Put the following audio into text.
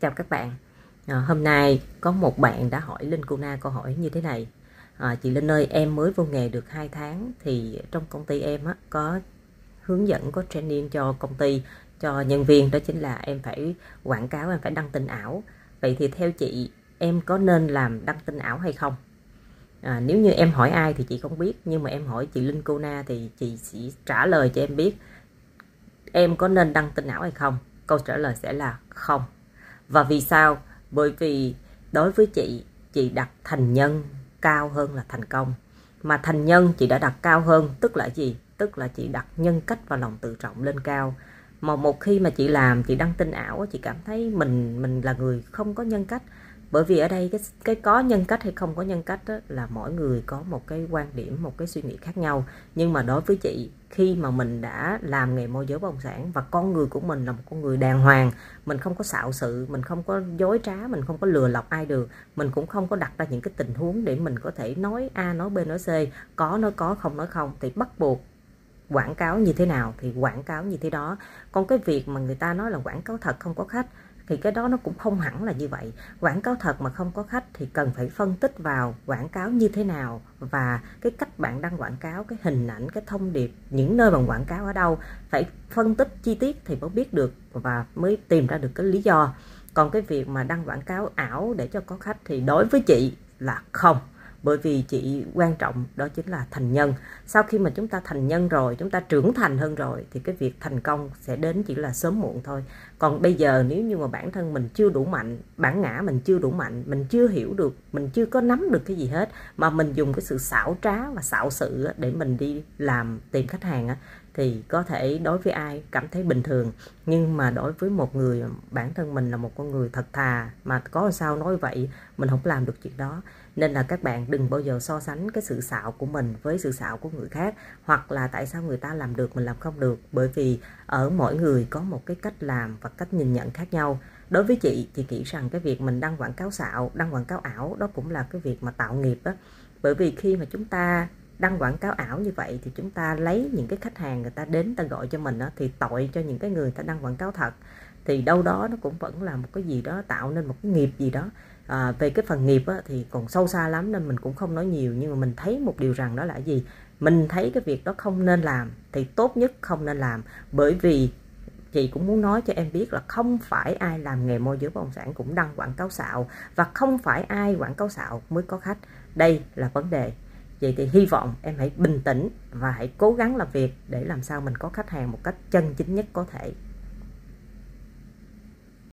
Chào các bạn. À, Hôm nay có một bạn đã hỏi Linh Cô Na câu hỏi như thế này. À, Chị Linh ơi em mới vô nghề được 2 tháng Thì trong công ty em á, có hướng dẫn có training cho công ty cho nhân viên đó chính là em phải quảng cáo em phải đăng tin ảo. Vậy thì theo chị em có nên làm đăng tin ảo hay không? À, nếu như em hỏi ai thì chị không biết nhưng mà em hỏi chị Linh Cô Na thì chị sẽ trả lời cho em biết em có nên đăng tin ảo hay không. Câu trả lời sẽ là không và vì sao? Bởi vì đối với chị chị đặt thành nhân cao hơn là thành công. Mà thành nhân chị đã đặt cao hơn, tức là gì? Tức là chị đặt nhân cách và lòng tự trọng lên cao. Mà một khi mà chị làm, chị đăng tin ảo, chị cảm thấy mình mình là người không có nhân cách bởi vì ở đây cái cái có nhân cách hay không có nhân cách đó, là mỗi người có một cái quan điểm một cái suy nghĩ khác nhau. Nhưng mà đối với chị khi mà mình đã làm nghề môi giới bất động sản và con người của mình là một con người đàng hoàng mình không có xạo sự mình không có dối trá mình không có lừa lọc ai được mình cũng không có đặt ra những cái tình huống để mình có thể nói a nói b nói c có nói có không nói không thì bắt buộc quảng cáo như thế nào thì quảng cáo như thế đó. Còn cái việc mà người ta nói là quảng cáo thật không có khách thì cái đó nó cũng không hẳn là như vậy. Quảng cáo thật mà không có khách thì cần phải phân tích vào quảng cáo như thế nào và cái cách bạn đăng quảng cáo, cái hình ảnh, cái thông điệp, những nơi bạn quảng cáo ở đâu. Phải phân tích chi tiết thì mới biết được và mới tìm ra được cái lý do. Còn cái việc mà đăng quảng cáo ảo để cho có khách thì đối với chị là không bởi vì chị quan trọng đó chính là thành nhân. Sau khi mà chúng ta thành nhân rồi, chúng ta trưởng thành hơn rồi, thì cái việc thành công sẽ đến chỉ là sớm muộn thôi. Còn bây giờ nếu như mà bản thân mình chưa đủ mạnh, bản ngã mình chưa đủ mạnh, mình chưa hiểu được, mình chưa có nắm được cái gì hết, mà mình dùng cái sự xảo trá và xảo sự để mình đi làm tìm khách hàng thì có thể đối với ai cảm thấy bình thường. Nhưng mà đối với một người, bản thân mình là một con người thật thà mà có sao nói vậy, mình không làm được chuyện đó. Nên là các bạn đừng bao giờ so sánh cái sự xạo của mình với sự xạo của người khác, hoặc là tại sao người ta làm được, mình làm không được. Bởi vì ở mỗi người có một cái cách làm và cách nhìn nhận khác nhau. Đối với chị thì nghĩ rằng cái việc mình đăng quảng cáo xạo, đăng quảng cáo ảo, đó cũng là cái việc mà tạo nghiệp đó bởi vì khi mà chúng ta đăng quảng cáo ảo như vậy thì chúng ta lấy những cái khách hàng người ta đến ta gọi cho mình đó, thì tội cho những cái người ta đăng quảng cáo thật. Thì đâu đó nó cũng vẫn là một cái gì đó tạo nên một cái nghiệp gì đó. À, về cái phần nghiệp á, thì còn sâu xa lắm nên mình cũng không nói nhiều nhưng mà mình thấy một điều rằng đó là gì? Mình thấy cái việc đó không nên làm thì tốt nhất không nên làm. Bởi vì chị cũng muốn nói cho em biết là không phải ai làm nghề môi giới bất động sản cũng đăng quảng cáo xạo và không phải ai quảng cáo xạo mới có khách. Đây là vấn đề vậy thì hy vọng em hãy bình tĩnh và hãy cố gắng làm việc để làm sao mình có khách hàng một cách chân chính nhất có thể.